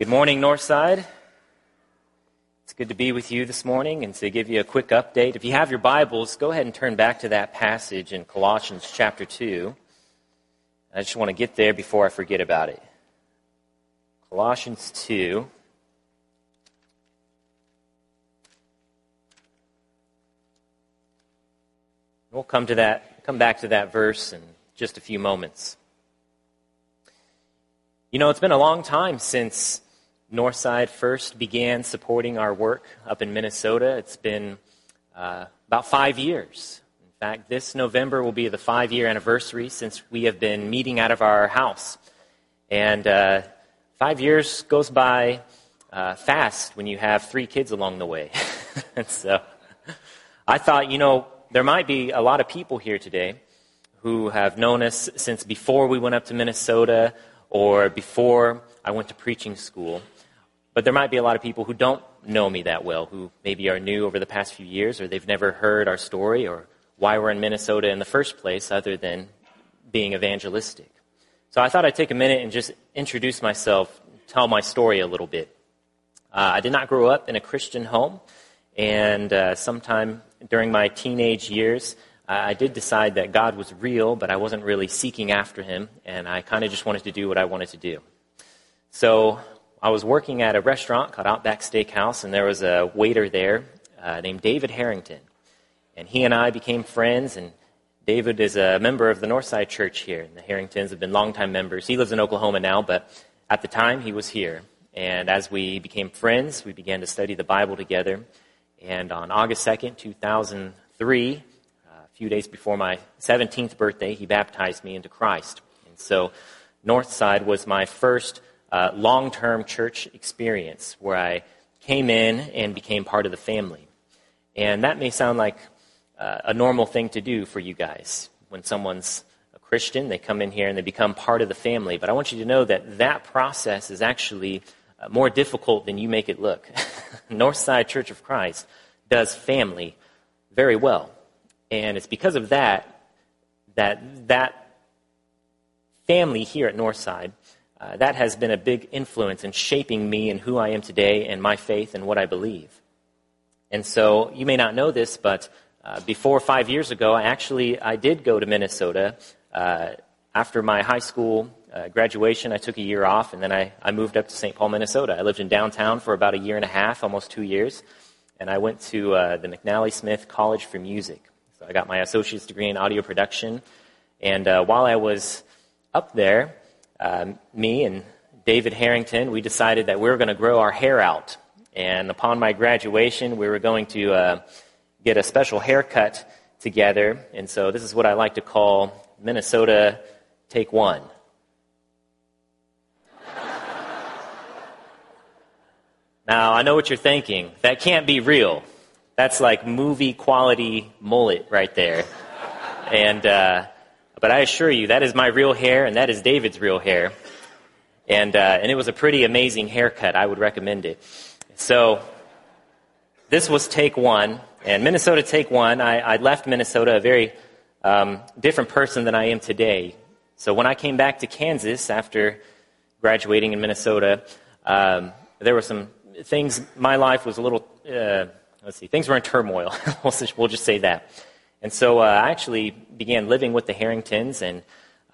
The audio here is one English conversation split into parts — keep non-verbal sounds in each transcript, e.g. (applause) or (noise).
Good morning, Northside. It's good to be with you this morning and to give you a quick update. If you have your Bibles, go ahead and turn back to that passage in Colossians chapter 2. I just want to get there before I forget about it. Colossians 2. We'll come to that, come back to that verse in just a few moments. You know, it's been a long time since Northside first began supporting our work up in Minnesota. It's been uh, about five years. In fact, this November will be the five year anniversary since we have been meeting out of our house. And uh, five years goes by uh, fast when you have three kids along the way. (laughs) and so I thought, you know, there might be a lot of people here today who have known us since before we went up to Minnesota or before I went to preaching school. But there might be a lot of people who don't know me that well, who maybe are new over the past few years, or they've never heard our story, or why we're in Minnesota in the first place, other than being evangelistic. So I thought I'd take a minute and just introduce myself, tell my story a little bit. Uh, I did not grow up in a Christian home, and uh, sometime during my teenage years, I did decide that God was real, but I wasn't really seeking after him, and I kind of just wanted to do what I wanted to do. So I was working at a restaurant called Outback Steakhouse, and there was a waiter there uh, named David Harrington. And he and I became friends, and David is a member of the Northside Church here. And the Harringtons have been longtime members. He lives in Oklahoma now, but at the time he was here. And as we became friends, we began to study the Bible together. And on August 2nd, 2003, uh, a few days before my 17th birthday, he baptized me into Christ. And so Northside was my first uh, long term church experience where I came in and became part of the family. And that may sound like uh, a normal thing to do for you guys. When someone's a Christian, they come in here and they become part of the family. But I want you to know that that process is actually uh, more difficult than you make it look. (laughs) Northside Church of Christ does family very well. And it's because of that that that family here at Northside uh, that has been a big influence in shaping me and who I am today and my faith and what I believe. And so you may not know this, but uh, before five years ago, I actually I did go to Minnesota. Uh, after my high school uh, graduation, I took a year off, and then I, I moved up to St. Paul, Minnesota. I lived in downtown for about a year and a half, almost two years, and I went to uh, the McNally Smith College for Music. So I got my associate's degree in audio production, and uh, while I was up there, um, me and David Harrington, we decided that we were going to grow our hair out. And upon my graduation, we were going to uh, get a special haircut together. And so this is what I like to call Minnesota Take One. now, I know what you're thinking. That can't be real. That's like movie quality mullet right there. And, uh, but I assure you, that is my real hair, and that is David's real hair. And, uh, and it was a pretty amazing haircut. I would recommend it. So, this was take one. And Minnesota take one, I, I left Minnesota a very um, different person than I am today. So, when I came back to Kansas after graduating in Minnesota, um, there were some things, my life was a little, uh, let's see, things were in turmoil. (laughs) we'll just say that. And so uh, I actually began living with the Harringtons, and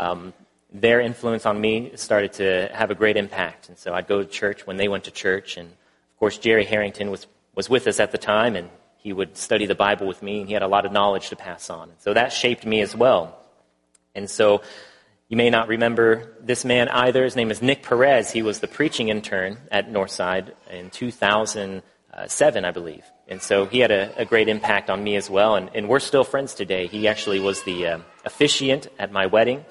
um, their influence on me started to have a great impact. And so I'd go to church when they went to church. And of course, Jerry Harrington was, was with us at the time, and he would study the Bible with me, and he had a lot of knowledge to pass on. And so that shaped me as well. And so you may not remember this man either. His name is Nick Perez. He was the preaching intern at Northside in 2007, I believe. And so he had a, a, great impact on me as well. And, and, we're still friends today. He actually was the uh, officiant at my wedding,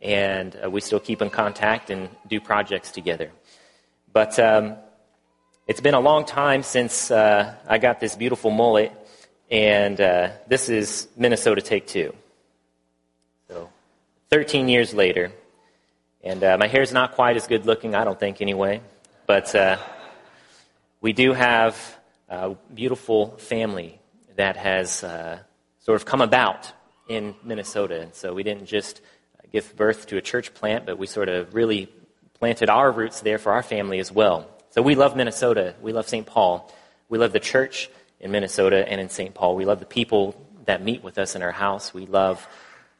and uh, we still keep in contact and do projects together. But um, it's been a long time since uh, I got this beautiful mullet, and uh, this is Minnesota Take Two. So 13 years later, and uh, my is not quite as good looking, I don't think, anyway. But uh, we do have uh, beautiful family that has uh, sort of come about in Minnesota. And so we didn't just give birth to a church plant, but we sort of really planted our roots there for our family as well. So we love Minnesota. We love St. Paul. We love the church in Minnesota and in St. Paul. We love the people that meet with us in our house. We love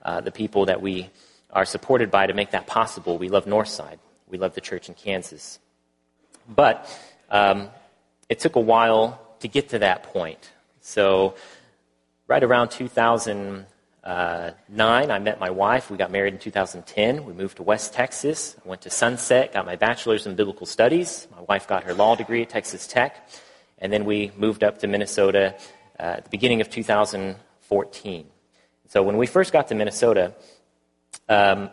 uh, the people that we are supported by to make that possible. We love Northside. We love the church in Kansas. But um, it took a while to get to that point. So, right around 2009, I met my wife. We got married in 2010. We moved to West Texas. I went to Sunset, got my bachelor's in biblical studies. My wife got her law degree at Texas Tech. And then we moved up to Minnesota uh, at the beginning of 2014. So, when we first got to Minnesota, um,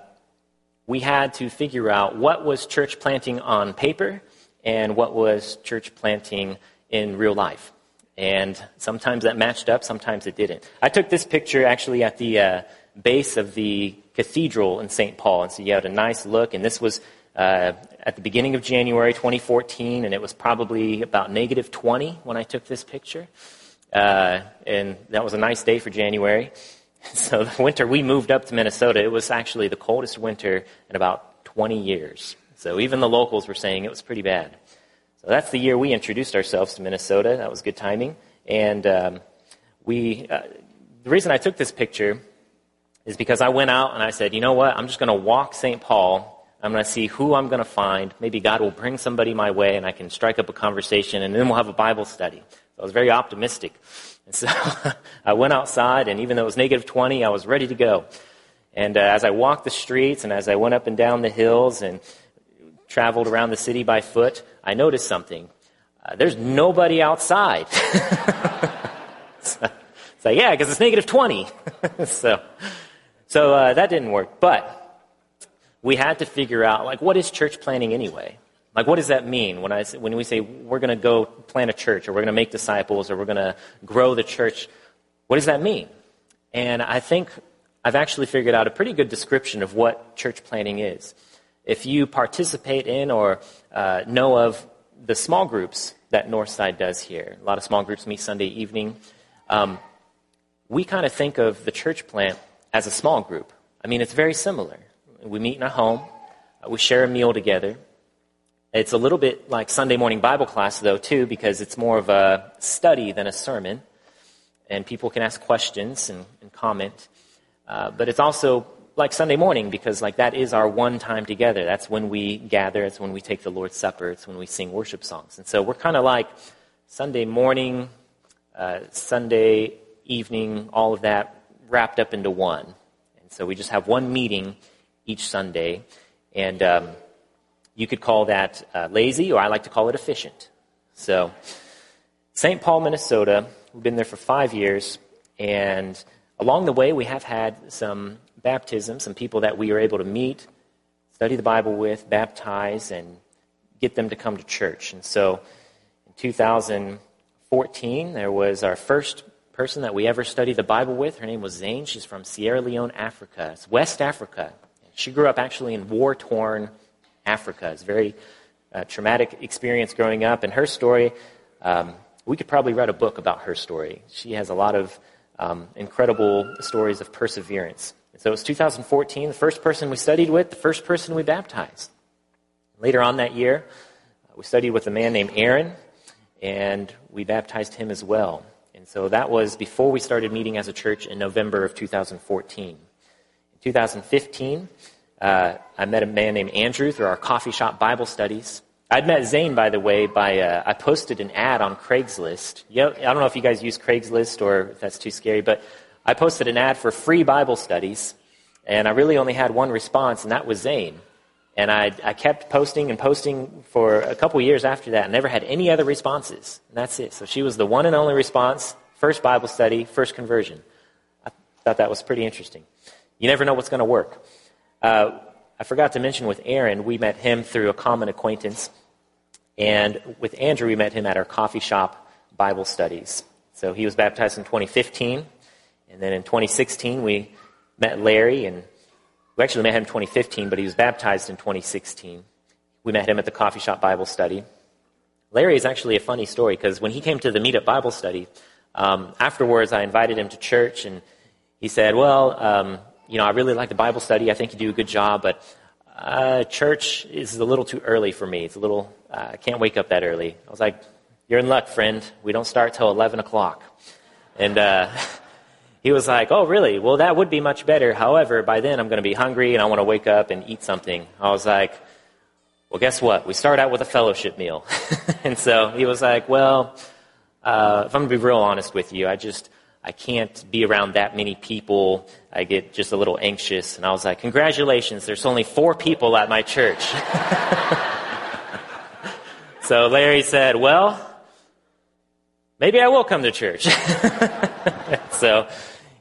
we had to figure out what was church planting on paper and what was church planting in real life. And sometimes that matched up, sometimes it didn't. I took this picture actually at the uh, base of the cathedral in St. Paul, and so you had a nice look. And this was uh, at the beginning of January 2014, and it was probably about negative 20 when I took this picture. Uh, and that was a nice day for January. (laughs) So the winter we moved up to Minnesota, it was actually the coldest winter in about 20 years. So even the locals were saying it was pretty bad. So that's the year we introduced ourselves to Minnesota. That was good timing. And um, we, uh, the reason I took this picture is because I went out and I said, you know what? I'm just going to walk St. Paul. I'm going to see who I'm going to find. Maybe God will bring somebody my way and I can strike up a conversation and then we'll have a Bible study. So I was very optimistic. And so (laughs) I went outside, and even though it was negative 20, I was ready to go. And uh, as I walked the streets and as I went up and down the hills and traveled around the city by foot, I noticed something. Uh, there's nobody outside. so, (laughs) so, yeah, because it's negative 20. (laughs) so so uh, that didn't work. But we had to figure out, like, what is church planting anyway? Like, what does that mean when, I, when we say we're going to go plant a church or we're going to make disciples or we're going to grow the church? What does that mean? And I think I've actually figured out a pretty good description of what church planting is. If you participate in or uh, know of the small groups that Northside does here, a lot of small groups meet Sunday evening. Um, we kind of think of the church plant as a small group. I mean, it's very similar. We meet in a home, uh, we share a meal together, it's a little bit like Sunday morning Bible class, though, too, because it's more of a study than a sermon. And people can ask questions and, and comment. Uh, but it's also like Sunday morning because, like, that is our one time together. That's when we gather. It's when we take the Lord's Supper. It's when we sing worship songs. And so we're kind of like Sunday morning, uh, Sunday evening, all of that wrapped up into one. And so we just have one meeting each Sunday. And. Um, you could call that uh, lazy, or I like to call it efficient. So, St. Paul, Minnesota, we've been there for five years, and along the way, we have had some baptisms, some people that we were able to meet, study the Bible with, baptize, and get them to come to church. And so, in 2014, there was our first person that we ever studied the Bible with. Her name was Zane. She's from Sierra Leone, Africa. It's West Africa. She grew up actually in war torn Africa. It's a very uh, traumatic experience growing up, and her story, um, we could probably write a book about her story. She has a lot of um, incredible stories of perseverance. And so it was 2014, the first person we studied with, the first person we baptized. Later on that year, uh, we studied with a man named Aaron, and we baptized him as well. And so that was before we started meeting as a church in November of 2014. In 2015, uh, I met a man named Andrew through our coffee shop Bible studies. I'd met Zane, by the way, by uh, I posted an ad on Craigslist. You know, I don't know if you guys use Craigslist or if that's too scary, but I posted an ad for free Bible studies, and I really only had one response, and that was Zane. And I, I kept posting and posting for a couple years after that, and never had any other responses. And that's it. So she was the one and only response, first Bible study, first conversion. I thought that was pretty interesting. You never know what's going to work. Uh, I forgot to mention with Aaron, we met him through a common acquaintance. And with Andrew, we met him at our coffee shop Bible studies. So he was baptized in 2015. And then in 2016, we met Larry. And we actually met him in 2015, but he was baptized in 2016. We met him at the coffee shop Bible study. Larry is actually a funny story because when he came to the meetup Bible study, um, afterwards I invited him to church and he said, Well, um, you know, I really like the Bible study. I think you do a good job, but uh, church is a little too early for me. It's a little, uh, I can't wake up that early. I was like, you're in luck, friend. We don't start till 11 o'clock. And uh, (laughs) he was like, oh, really? Well, that would be much better. However, by then I'm going to be hungry and I want to wake up and eat something. I was like, well, guess what? We start out with a fellowship meal. (laughs) and so he was like, well, uh, if I'm going to be real honest with you, I just, I can't be around that many people. I get just a little anxious. And I was like, congratulations, there's only four people at my church. (laughs) so Larry said, well, maybe I will come to church. (laughs) so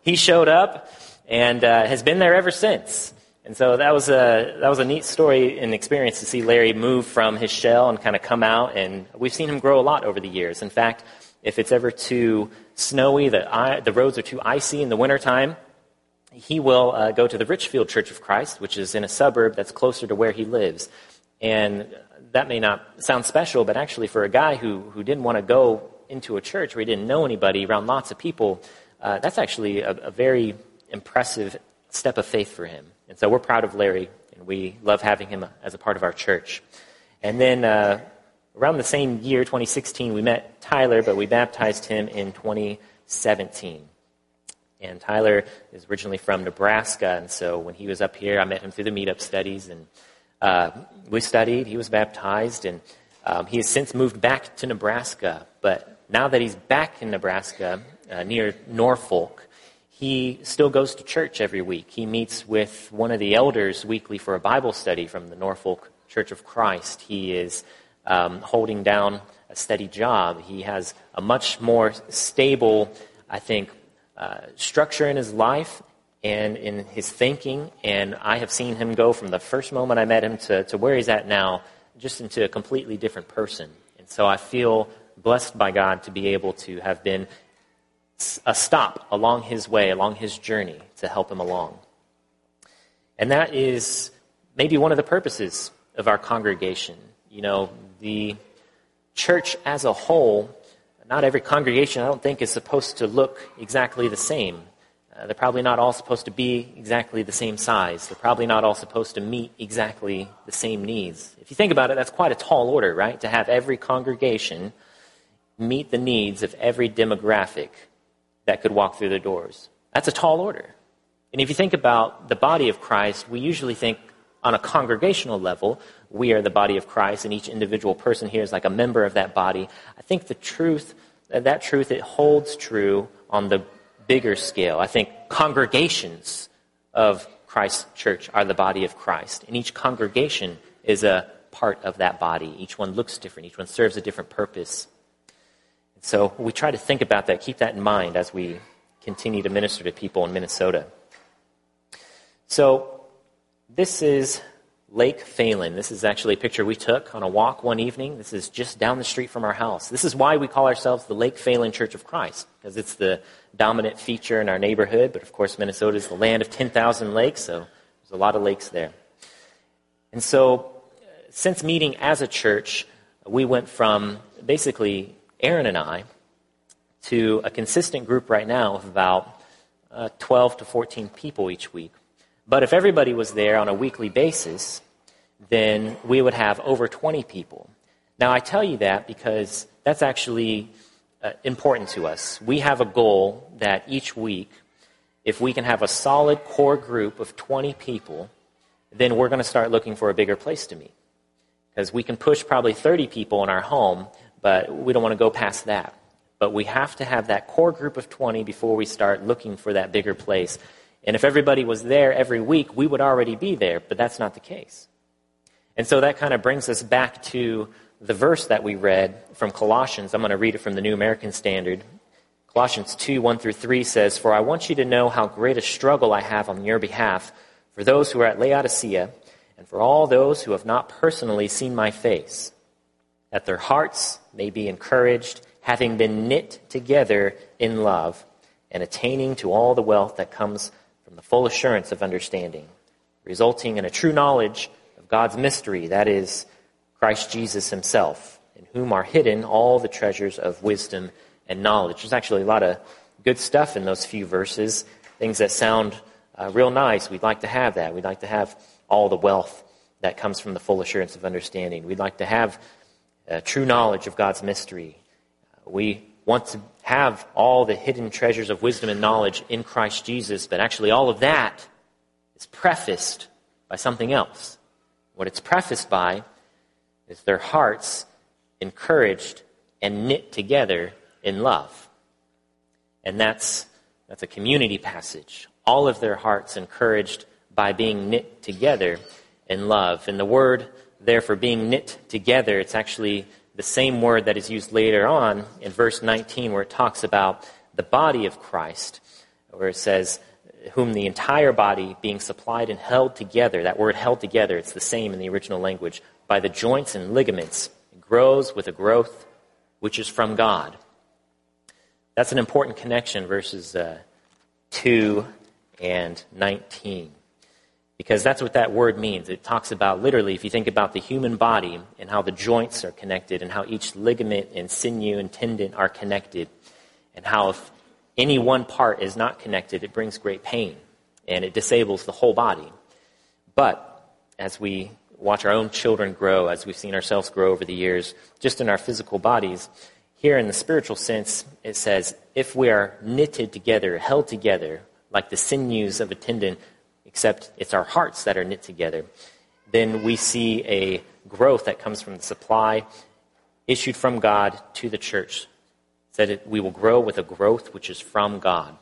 he showed up and uh, has been there ever since. And so that was a that was a neat story and experience to see Larry move from his shell and kind of come out. And we've seen him grow a lot over the years. In fact, if it's ever too snowy, the, the roads are too icy in the wintertime, he will uh, go to the Richfield Church of Christ, which is in a suburb that's closer to where he lives. And that may not sound special, but actually, for a guy who, who didn't want to go into a church where he didn't know anybody around lots of people, uh, that's actually a, a very impressive step of faith for him. And so we're proud of Larry, and we love having him as a part of our church. And then uh, around the same year, 2016, we met Tyler, but we baptized him in 2017. And Tyler is originally from Nebraska, and so when he was up here, I met him through the meetup studies, and uh, we studied. He was baptized, and um, he has since moved back to Nebraska. But now that he's back in Nebraska, uh, near Norfolk, he still goes to church every week. He meets with one of the elders weekly for a Bible study from the Norfolk Church of Christ. He is um, holding down a steady job. He has a much more stable, I think, uh, structure in his life and in his thinking. And I have seen him go from the first moment I met him to, to where he's at now, just into a completely different person. And so I feel blessed by God to be able to have been a stop along his way, along his journey to help him along. And that is maybe one of the purposes of our congregation. You know, the church as a whole, not every congregation, I don't think, is supposed to look exactly the same. Uh, they're probably not all supposed to be exactly the same size. They're probably not all supposed to meet exactly the same needs. If you think about it, that's quite a tall order, right? To have every congregation meet the needs of every demographic that could walk through the doors. That's a tall order. And if you think about the body of Christ, we usually think on a congregational level, we are the body of Christ, and each individual person here is like a member of that body. I think the truth, that truth, it holds true on the bigger scale. I think congregations of Christ's church are the body of Christ, and each congregation is a part of that body. Each one looks different, each one serves a different purpose. So we try to think about that, keep that in mind as we continue to minister to people in Minnesota. So, this is Lake Phalen. This is actually a picture we took on a walk one evening. This is just down the street from our house. This is why we call ourselves the Lake Phalen Church of Christ, because it's the dominant feature in our neighborhood. But of course, Minnesota is the land of 10,000 lakes, so there's a lot of lakes there. And so, since meeting as a church, we went from basically Aaron and I to a consistent group right now of about uh, 12 to 14 people each week. But if everybody was there on a weekly basis, then we would have over 20 people. Now, I tell you that because that's actually uh, important to us. We have a goal that each week, if we can have a solid core group of 20 people, then we're going to start looking for a bigger place to meet. Because we can push probably 30 people in our home, but we don't want to go past that. But we have to have that core group of 20 before we start looking for that bigger place. And if everybody was there every week, we would already be there, but that's not the case. And so that kind of brings us back to the verse that we read from Colossians. I'm going to read it from the New American Standard. Colossians 2 1 through 3 says, For I want you to know how great a struggle I have on your behalf for those who are at Laodicea and for all those who have not personally seen my face, that their hearts may be encouraged, having been knit together in love, and attaining to all the wealth that comes from the full assurance of understanding, resulting in a true knowledge of God's mystery, that is, Christ Jesus himself, in whom are hidden all the treasures of wisdom and knowledge. There's actually a lot of good stuff in those few verses, things that sound uh, real nice. We'd like to have that. We'd like to have all the wealth that comes from the full assurance of understanding. We'd like to have Uh, true knowledge of God's mystery. Uh, we want to have all the hidden treasures of wisdom and knowledge in Christ Jesus, but actually, all of that is prefaced by something else. What it's prefaced by is their hearts encouraged and knit together in love. And that's, that's a community passage. All of their hearts encouraged by being knit together in love. And the word there for being knit together, it's actually the same word that is used later on in verse 19 where it talks about the body of Christ, where it says, whom the entire body being supplied and held together, that word held together, it's the same in the original language, by the joints and ligaments, grows with a growth which is from God. That's an important connection, verses uh, 2 and 19. Because that's what that word means. It talks about literally, if you think about the human body and how the joints are connected and how each ligament and sinew and tendon are connected, and how if any one part is not connected, it brings great pain and it disables the whole body. But as we watch our own children grow, as we've seen ourselves grow over the years, just in our physical bodies, here in the spiritual sense, it says, if we are knitted together, held together, like the sinews of a tendon, except it's our hearts that are knit together, then we see a growth that comes from the supply issued from God to the church. That we will grow with a growth which is from God.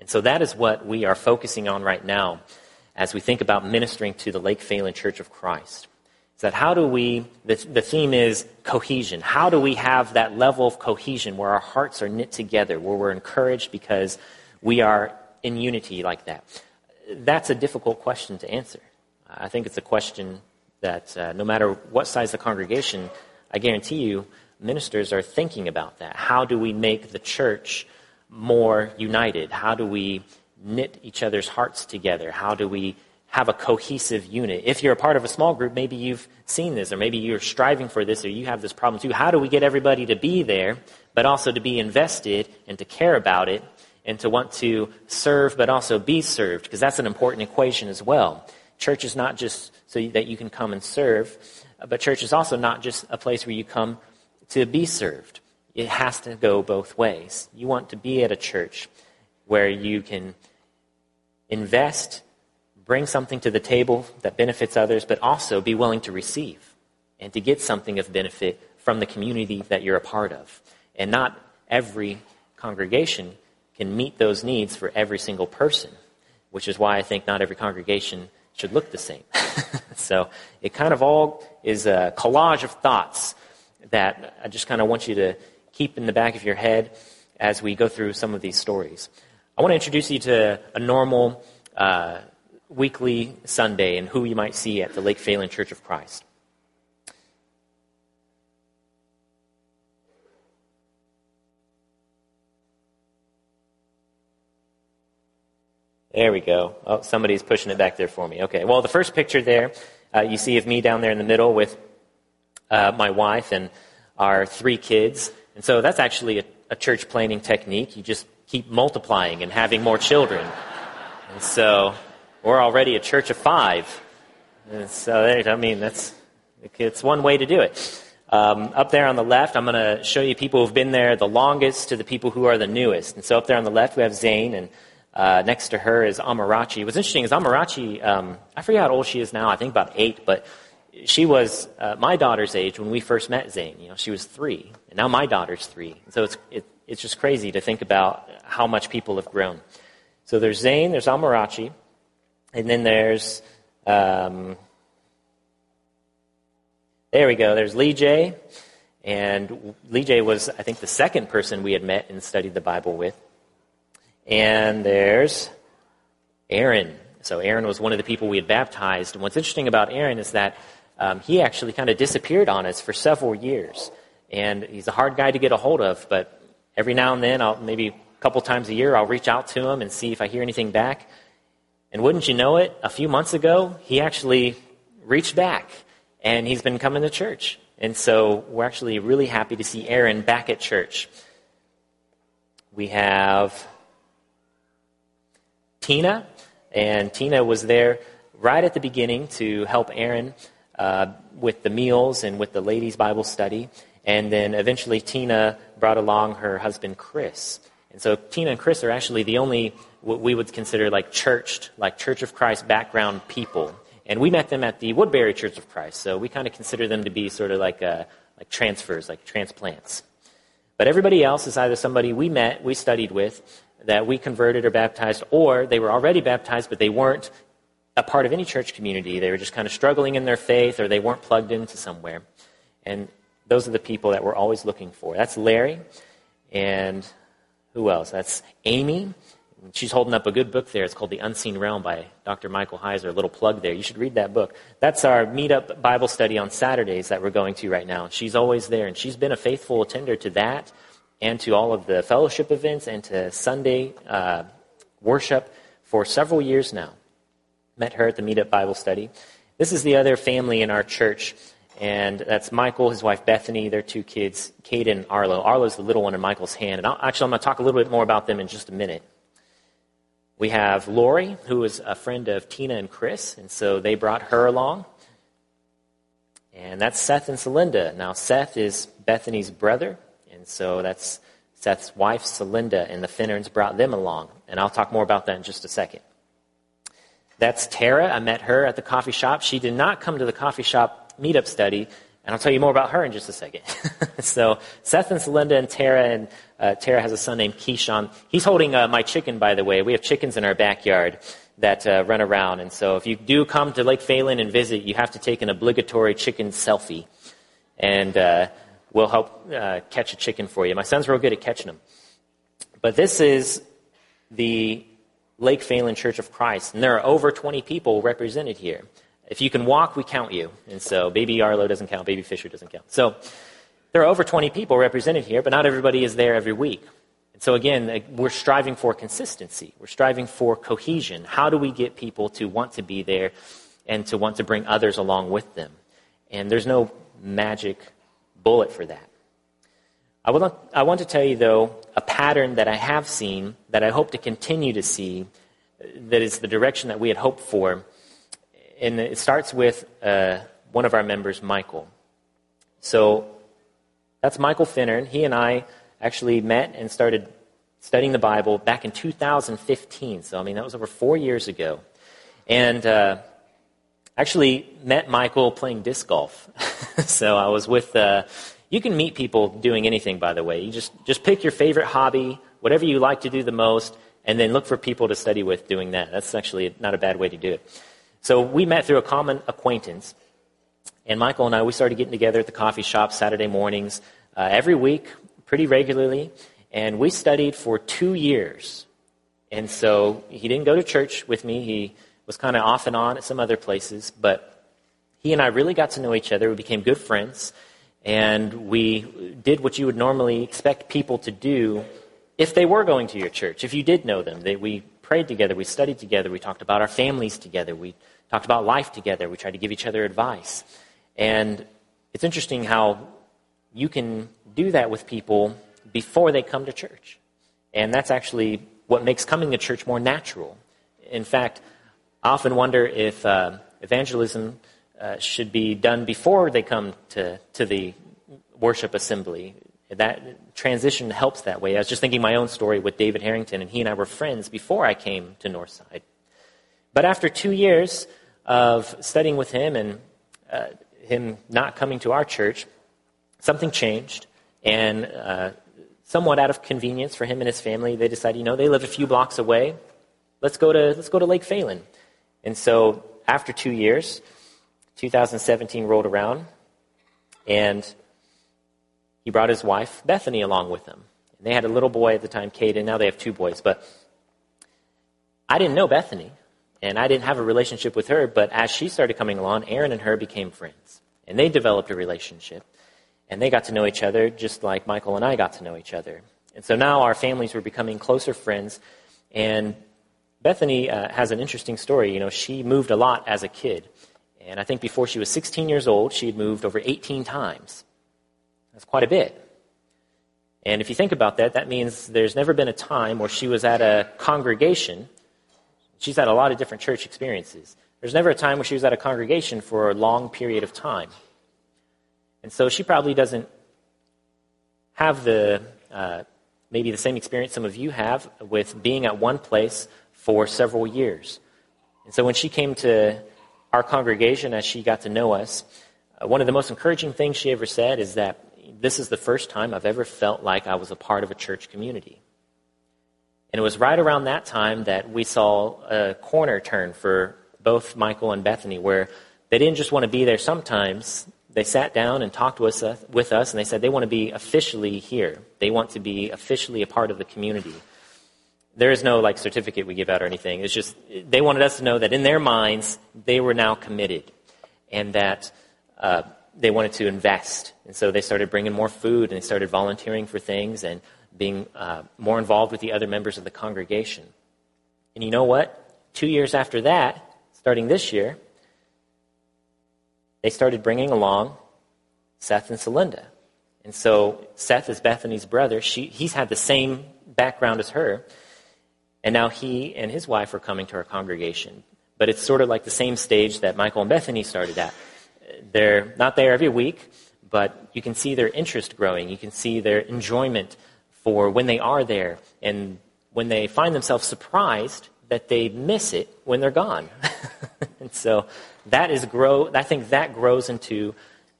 And so that is what we are focusing on right now as we think about ministering to the Lake Phalen Church of Christ. Is that how do we, the, the theme is cohesion. How do we have that level of cohesion where our hearts are knit together, where we're encouraged because we are in unity like that? That's a difficult question to answer. I think it's a question that uh, no matter what size the congregation, I guarantee you, ministers are thinking about that. How do we make the church more united? How do we knit each other's hearts together? How do we have a cohesive unit? If you're a part of a small group, maybe you've seen this, or maybe you're striving for this, or you have this problem too. How do we get everybody to be there, but also to be invested and to care about it and to want to serve but also be served, because that's an important equation as well. Church is not just so that you can come and serve, but church is also not just a place where you come to be served. It has to go both ways. You want to be at a church where you can invest, bring something to the table that benefits others, but also be willing to receive and to get something of benefit from the community that you're a part of. And not every congregation can meet those needs for every single person, which is why I think not every congregation should look the same. (laughs) so it kind of all is a collage of thoughts that I just kind of want you to keep in the back of your head as we go through some of these stories. I want to introduce you to a normal uh, weekly Sunday and who you might see at the Lake Phalen Church of Christ. There we go. Oh, somebody's pushing it back there for me. Okay. Well, the first picture there, uh, you see of me down there in the middle with uh, my wife and our three kids. And so that's actually a, a, church planting technique. You just keep multiplying and having more children. And so we're already a church of five. And so, I mean, that's it's one way to do it. Um, up there on the left, I'm going to show you people who've been there the longest to the people who are the newest. And so up there on the left, we have Zane, and uh, next to her is Amarachi. What's interesting is Amarachi, um, I forget how old she is now, I think about eight, but she was uh, my daughter's age when we first met Zane. You know, she was three, and now my daughter's three. So it's, it, it's just crazy to think about how much people have grown. So there's Zane, there's Amarachi, and then there's, um, there we go, there's Lee J. And Lee J was, I think, the second person we had met and studied the Bible with. And there's Aaron. So Aaron was one of the people we had baptized. And what's interesting about Aaron is that um, he actually kind of disappeared on us for several years. And he's a hard guy to get a hold of, but every now and then, I'll, maybe a couple times a year, I'll reach out to him and see if I hear anything back. And wouldn't you know it, a few months ago, he actually reached back and he's been coming to church. And so we're actually really happy to see Aaron back at church. We have Tina, and Tina was there right at the beginning to help Aaron uh, with the meals and with the ladies' Bible study. And then eventually Tina brought along her husband Chris. And so Tina and Chris are actually the only what we would consider like churched, like Church of Christ background people. And we met them at the Woodbury Church of Christ. So we kind of consider them to be sort of like, uh, like transfers, like transplants. But everybody else is either somebody we met, we studied with, that we converted or baptized, or they were already baptized, but they weren't a part of any church community. They were just kind of struggling in their faith, or they weren't plugged into somewhere. And those are the people that we're always looking for. That's Larry. And who else? That's Amy. She's holding up a good book there. It's called The Unseen Realm by Dr. Michael Heiser. A little plug there. You should read that book. That's our meetup Bible study on Saturdays that we're going to right now. She's always there, and she's been a faithful attender to that and to all of the fellowship events and to Sunday uh, worship for several years now. Met her at the meetup Bible study. This is the other family in our church, and that's Michael, his wife Bethany, their two kids, Kate and Arlo. Arlo's the little one in Michael's hand, and I'll, actually I'm going to talk a little bit more about them in just a minute. We have Lori, who is a friend of Tina and Chris, and so they brought her along. And that's Seth and Celinda. Now, Seth is Bethany's brother, so that's Seth's wife, Celinda, and the Finnerns brought them along. And I'll talk more about that in just a second. That's Tara. I met her at the coffee shop. She did not come to the coffee shop meetup study, and I'll tell you more about her in just a second. (laughs) so Seth and Celinda and Tara, and uh, Tara has a son named Keyshawn. He's holding uh, my chicken, by the way. We have chickens in our backyard that uh, run around. And so if you do come to Lake Phalen and visit, you have to take an obligatory chicken selfie. And uh, we'll help uh, catch a chicken for you. My son's real good at catching them. But this is the Lake Phalen Church of Christ. And there are over 20 people represented here. If you can walk, we count you. And so baby Arlo doesn't count, baby Fisher doesn't count. So there are over 20 people represented here, but not everybody is there every week. And so again, we're striving for consistency. We're striving for cohesion. How do we get people to want to be there and to want to bring others along with them? And there's no magic bullet for that. I, would, I want to tell you, though, a pattern that I have seen that I hope to continue to see that is the direction that we had hoped for and it starts with uh, one of our members, Michael. So that's Michael Finnern. He and I actually met and started studying the Bible back in 2015. So, I mean, that was over four years ago. And uh, actually met Michael playing disc golf. (laughs) (laughs) so I was with, uh, you can meet people doing anything, by the way. You just, just pick your favorite hobby, whatever you like to do the most, and then look for people to study with doing that. That's actually not a bad way to do it. So we met through a common acquaintance. And Michael and I, we started getting together at the coffee shop Saturday mornings uh, every week, pretty regularly. And we studied for two years. And so he didn't go to church with me. He was kind of off and on at some other places. But he and I really got to know each other. We became good friends. And we did what you would normally expect people to do if they were going to your church, if you did know them. They, we prayed together, we studied together, we talked about our families together, we talked about life together, we tried to give each other advice. And it's interesting how you can do that with people before they come to church. And that's actually what makes coming to church more natural. In fact, I often wonder if uh, evangelism uh, should be done before they come to, to the worship assembly that transition helps that way. I was just thinking my own story with David Harrington, and he and I were friends before I came to Northside. But after two years of studying with him and uh, him not coming to our church, something changed, and uh, somewhat out of convenience for him and his family, they decided, you know, they live a few blocks away. Let's go to let's go to Lake Phalen. And so after two years, 2017 rolled around, and he brought his wife, Bethany, along with him. And they had a little boy at the time, Caden. Now they have two boys. But I didn't know Bethany, and I didn't have a relationship with her. But as she started coming along, Aaron and her became friends. And they developed a relationship. And they got to know each other just like Michael and I got to know each other. And so now our families were becoming closer friends. And Bethany uh, has an interesting story. You know, she moved a lot as a kid. And I think before she was 16 years old, she had moved over 18 times. That's quite a bit. And if you think about that, that means there's never been a time where she was at a congregation. She's had a lot of different church experiences. There's never a time where she was at a congregation for a long period of time. And so she probably doesn't have the uh, maybe the same experience some of you have with being at one place for several years. And so when she came to our congregation as she got to know us, uh, one of the most encouraging things she ever said is that this is the first time I've ever felt like I was a part of a church community. And it was right around that time that we saw a corner turn for both Michael and Bethany, where they didn't just want to be there sometimes. They sat down and talked with us, with us, and they said they want to be officially here. They want to be officially a part of the community. There is no like certificate we give out or anything. It's just they wanted us to know that in their minds they were now committed, and that uh, they wanted to invest. And so they started bringing more food and they started volunteering for things and being uh, more involved with the other members of the congregation. And you know what? Two years after that, starting this year, they started bringing along Seth and Celinda. And so Seth is Bethany's brother. She, he's had the same background as her. And now he and his wife are coming to our congregation. But it's sort of like the same stage that Michael and Bethany started at. They're not there every week, but you can see their interest growing. You can see their enjoyment for when they are there and when they find themselves surprised that they miss it when they're gone. (laughs) and so that is grow I think that grows into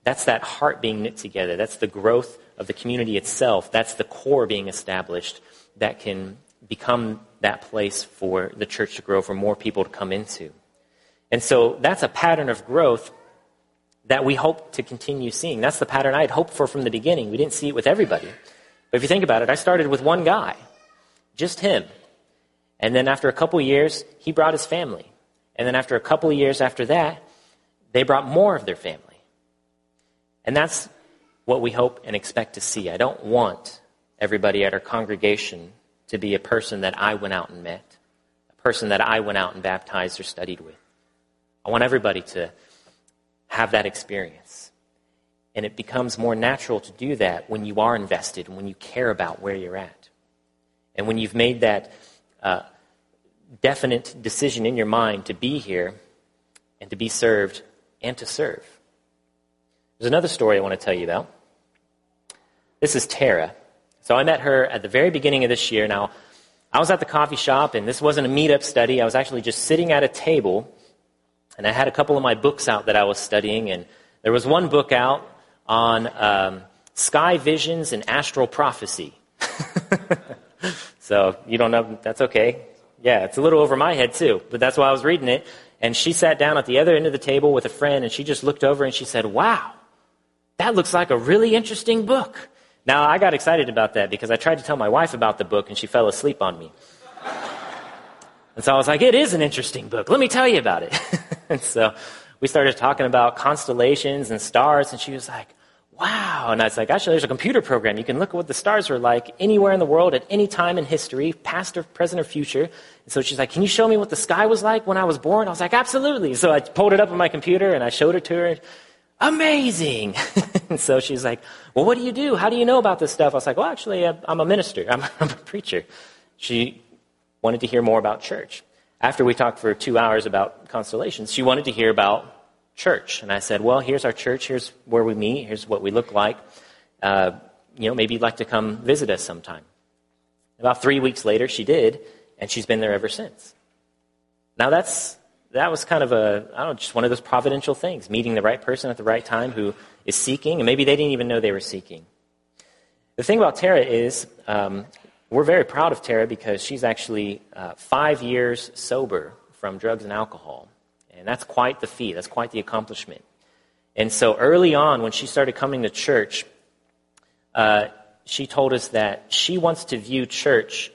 that's that heart being knit together. That's the growth of the community itself. That's the core being established that can become that place for the church to grow, for more people to come into. And so that's a pattern of growth that we hope to continue seeing. That's the pattern I had hoped for from the beginning. We didn't see it with everybody. But if you think about it, I started with one guy, just him. And then after a couple years, he brought his family. And then after a couple years after that, they brought more of their family. And that's what we hope and expect to see. I don't want everybody at our congregation to be a person that I went out and met, a person that I went out and baptized or studied with. I want everybody to have that experience. And it becomes more natural to do that when you are invested and when you care about where you're at. And when you've made that uh, definite decision in your mind to be here and to be served and to serve. There's another story I want to tell you about. This is Tara. So I met her at the very beginning of this year. Now, I was at the coffee shop, and this wasn't a meetup study. I was actually just sitting at a table and I had a couple of my books out that I was studying, and there was one book out on um, sky visions and astral prophecy. (laughs) so you don't know, that's okay. Yeah, it's a little over my head too, but that's why I was reading it. And she sat down at the other end of the table with a friend, and she just looked over and she said, Wow, that looks like a really interesting book. Now, I got excited about that because I tried to tell my wife about the book, and she fell asleep on me. And so I was like, it is an interesting book. Let me tell you about it. (laughs) and so we started talking about constellations and stars, and she was like, wow. And I was like, actually, there's a computer program. You can look at what the stars are like anywhere in the world at any time in history, past or present or future. And so she's like, can you show me what the sky was like when I was born? I was like, absolutely. So I pulled it up on my computer and I showed it to her. Amazing. (laughs) so she's like, well, what do you do? How do you know about this stuff? I was like, well, actually, I'm a minister. I'm, (laughs) I'm a preacher. She wanted to hear more about church. After we talked for two hours about constellations, she wanted to hear about church. And I said, Well, here's our church. Here's where we meet. Here's what we look like. Uh, you know, maybe you'd like to come visit us sometime. About three weeks later, she did, and she's been there ever since. Now, that's, that was kind of a, I don't know, just one of those providential things, meeting the right person at the right time who is seeking, and maybe they didn't even know they were seeking. The thing about Tara is, um, we're very proud of Tara because she's actually uh, five years sober from drugs and alcohol. And that's quite the feat, that's quite the accomplishment. And so early on, when she started coming to church, uh, she told us that she wants to view church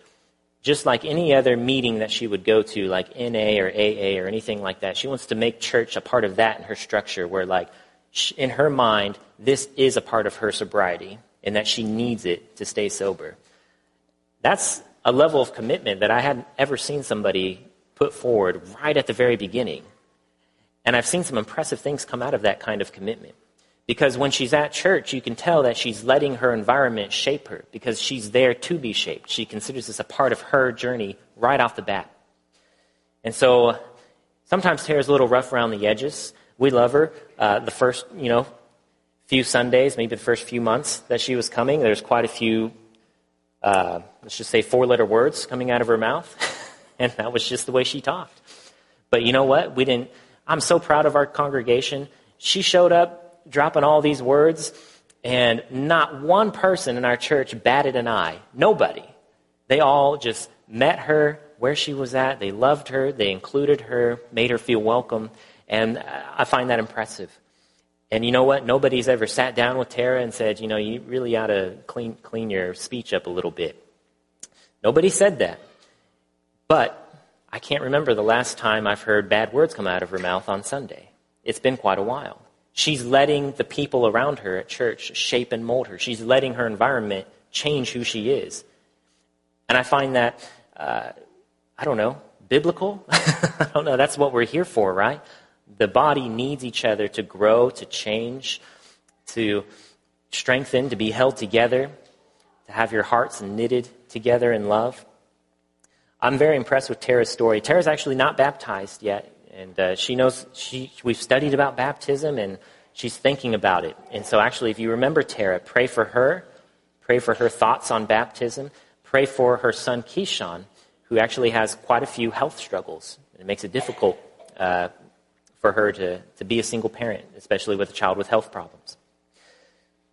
just like any other meeting that she would go to, like NA or AA or anything like that. She wants to make church a part of that in her structure, where, like, in her mind, this is a part of her sobriety and that she needs it to stay sober. That's a level of commitment that I hadn't ever seen somebody put forward right at the very beginning. And I've seen some impressive things come out of that kind of commitment. Because when she's at church, you can tell that she's letting her environment shape her because she's there to be shaped. She considers this a part of her journey right off the bat. And so Sometimes Tara's a little rough around the edges. We love her. Uh, the first, you know, few Sundays, maybe the first few months that she was coming, there's quite a few, uh, let's just say, four letter words coming out of her mouth. (laughs) and that was just the way she talked. But you know what? We didn't, I'm so proud of our congregation. She showed up dropping all these words, and not one person in our church batted an eye. Nobody. They all just met her where she was at. They loved her. They included her, made her feel welcome. And I find that impressive. And you know what? Nobody's ever sat down with Tara and said, you know, you really ought to clean, clean your speech up a little bit. Nobody said that. But I can't remember the last time I've heard bad words come out of her mouth on Sunday. It's been quite a while. She's letting the people around her at church shape and mold her. She's letting her environment change who she is. And I find that, uh, I don't know, biblical? (laughs) I don't know. That's what we're here for, right? The body needs each other to grow, to change, to strengthen, to be held together, to have your hearts knitted together in love. I'm very impressed with Tara's story. Tara's actually not baptized yet, and uh, she knows she we've studied about baptism and she's thinking about it. And so, actually, if you remember Tara, pray for her, pray for her thoughts on baptism, pray for her son Keyshawn, who actually has quite a few health struggles. It makes it difficult uh, for her to, to be a single parent, especially with a child with health problems.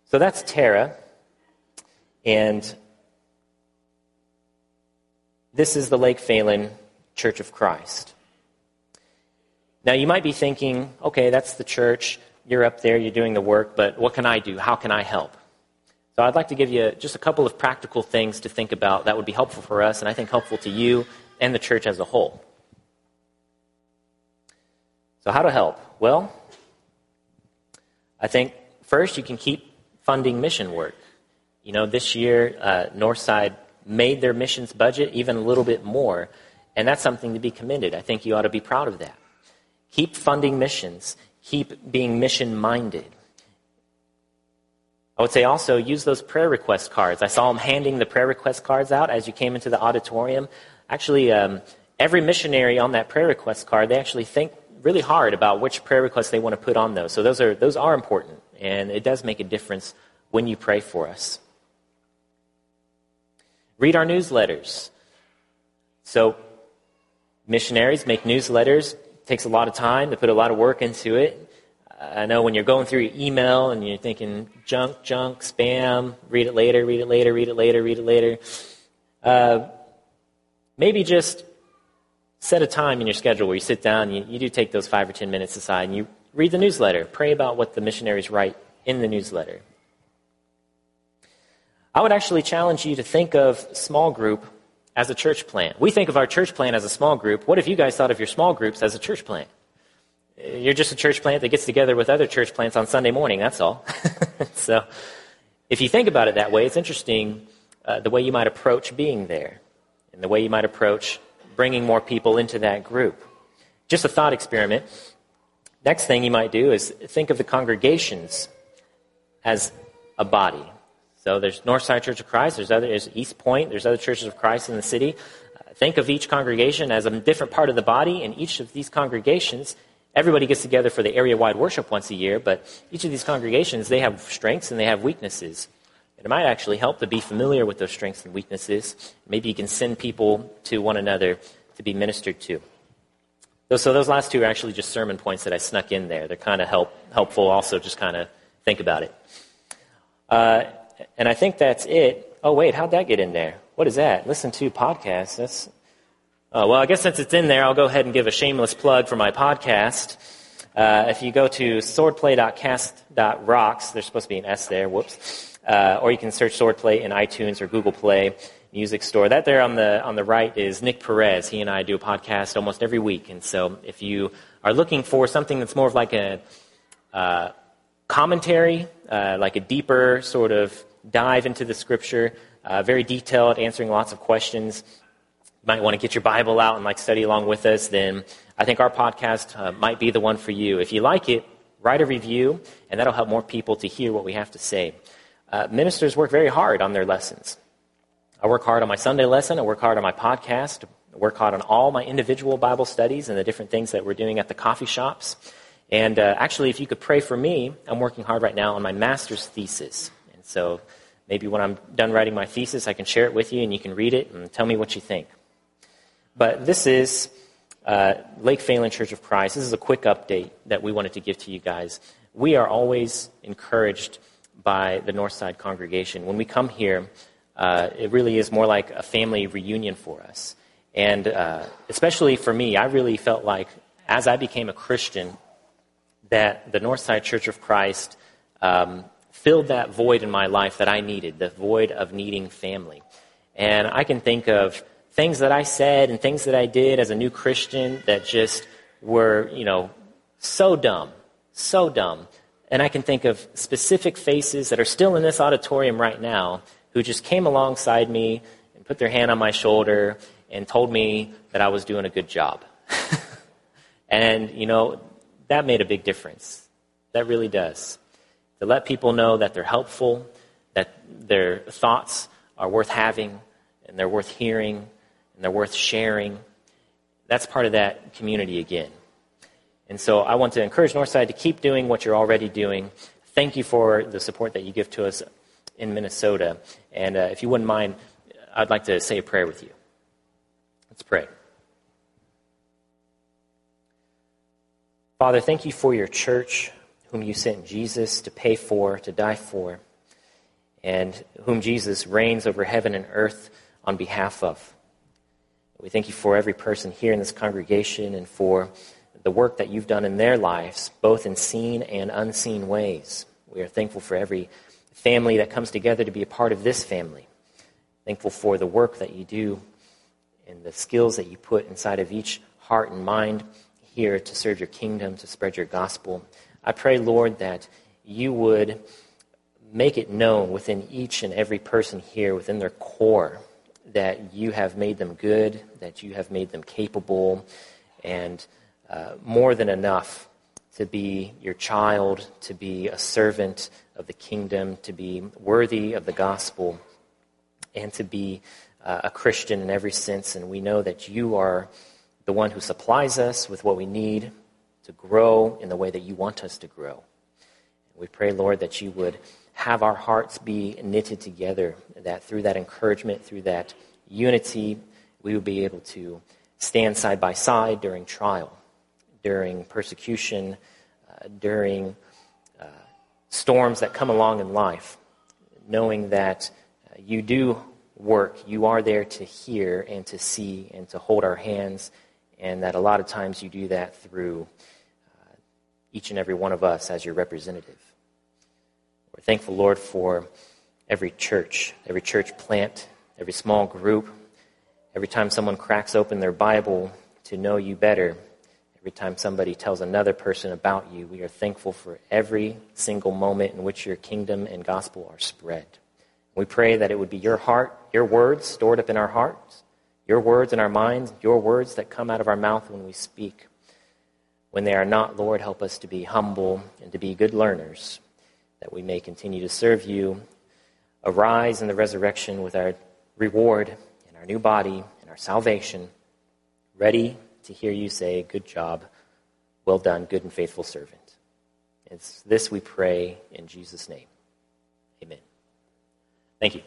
So that's Tara. And this is the Lake Phalen Church of Christ. Now, you might be thinking, okay, that's the church. You're up there, you're doing the work, but what can I do? How can I help? So, I'd like to give you just a couple of practical things to think about that would be helpful for us, and I think helpful to you and the church as a whole. So, how to help? Well, I think first you can keep funding mission work. You know, this year, uh, Northside made their missions budget even a little bit more. And that's something to be commended. I think you ought to be proud of that. Keep funding missions. Keep being mission minded. I would say also use those prayer request cards. I saw them handing the prayer request cards out as you came into the auditorium. Actually, um, every missionary on that prayer request card, they actually think really hard about which prayer requests they want to put on those. So those are, those are important, and it does make a difference when you pray for us. Read our newsletters. So, missionaries make newsletters. Takes a lot of time. to put a lot of work into it. I know when you're going through your email and you're thinking junk, junk, spam, read it later, read it later, read it later, read it later. Uh, maybe just set a time in your schedule where you sit down, you, you do take those five or ten minutes aside, and you read the newsletter. Pray about what the missionaries write in the newsletter. I would actually challenge you to think of small group as a church plant. We think of our church plant as a small group. What if you guys thought of your small groups as a church plant? You're just a church plant that gets together with other church plants on Sunday morning, that's all. (laughs) so, if you think about it that way, it's interesting uh, the way you might approach being there and the way you might approach bringing more people into that group. Just a thought experiment. Next thing you might do is think of the congregations as a body. So there's Northside Church of Christ, there's other there's East Point, there's other churches of Christ in the city. Uh, think of each congregation as a different part of the body, and each of these congregations, everybody gets together for the area-wide worship once a year, but each of these congregations, they have strengths and they have weaknesses. It might actually help to be familiar with those strengths and weaknesses. Maybe you can send people to one another to be ministered to. So those last two are actually just sermon points that I snuck in there. They're kind of help, helpful also, just kind of think about it. Uh, and I think that's it. Oh, wait, how'd that get in there? What is that? Listen to podcasts. That's. Oh, well, I guess since it's in there, I'll go ahead and give a shameless plug for my podcast. Uh, if you go to swordplay.cast.rocks, there's supposed to be an S there, whoops. Uh, or you can search Swordplay in iTunes or Google Play Music Store. That there on the, on the right is Nick Perez. He and I do a podcast almost every week. And so if you are looking for something that's more of like a uh, commentary, uh, like a deeper sort of dive into the scripture, uh, very detailed, answering lots of questions. You might want to get your Bible out and like study along with us, then I think our podcast uh, might be the one for you. If you like it, write a review, and that'll help more people to hear what we have to say. Uh, ministers work very hard on their lessons. I work hard on my Sunday lesson. I work hard on my podcast. work hard on all my individual Bible studies and the different things that we're doing at the coffee shops. And uh, actually, if you could pray for me, I'm working hard right now on my master's thesis. So maybe when I'm done writing my thesis, I can share it with you and you can read it and tell me what you think. But this is uh, Lake Phalen Church of Christ. This is a quick update that we wanted to give to you guys. We are always encouraged by the Northside congregation. When we come here, uh, it really is more like a family reunion for us. And uh, especially for me, I really felt like as I became a Christian, that the Northside Church of Christ um, filled that void in my life that I needed, the void of needing family. And I can think of things that I said and things that I did as a new Christian that just were, you know, so dumb, so dumb. And I can think of specific faces that are still in this auditorium right now who just came alongside me and put their hand on my shoulder and told me that I was doing a good job. (laughs) and, you know, that made a big difference. That really does. To let people know that they're helpful, that their thoughts are worth having, and they're worth hearing, and they're worth sharing. That's part of that community again. And so I want to encourage Northside to keep doing what you're already doing. Thank you for the support that you give to us in Minnesota. And uh, if you wouldn't mind, I'd like to say a prayer with you. Let's pray. Father, thank you for your church, whom you sent Jesus to pay for, to die for, and whom Jesus reigns over heaven and earth on behalf of. We thank you for every person here in this congregation and for the work that you've done in their lives, both in seen and unseen ways. We are thankful for every family that comes together to be a part of this family. Thankful for the work that you do and the skills that you put inside of each heart and mind here to serve your kingdom, to spread your gospel. I pray, Lord, that you would make it known within each and every person here, within their core, that you have made them good, that you have made them capable, and uh, more than enough to be your child, to be a servant of the kingdom, to be worthy of the gospel, and to be uh, a Christian in every sense. And we know that you are the one who supplies us with what we need to grow in the way that you want us to grow. We pray, Lord, that you would have our hearts be knitted together, that through that encouragement, through that unity, we would be able to stand side by side during trial during persecution, uh, during uh, storms that come along in life, knowing that uh, you do work, you are there to hear and to see and to hold our hands, and that a lot of times you do that through uh, each and every one of us as your representative. We're thankful, Lord, for every church, every church plant, every small group, every time someone cracks open their Bible to know you better Every time somebody tells another person about you, we are thankful for every single moment in which your kingdom and gospel are spread. We pray that it would be your heart, your words stored up in our hearts, your words in our minds, your words that come out of our mouth when we speak. When they are not, Lord, help us to be humble and to be good learners, that we may continue to serve you. Arise in the resurrection with our reward and our new body and our salvation, ready to hear you say, Good job, well done, good and faithful servant. It's this we pray in Jesus' name. Amen. Thank you.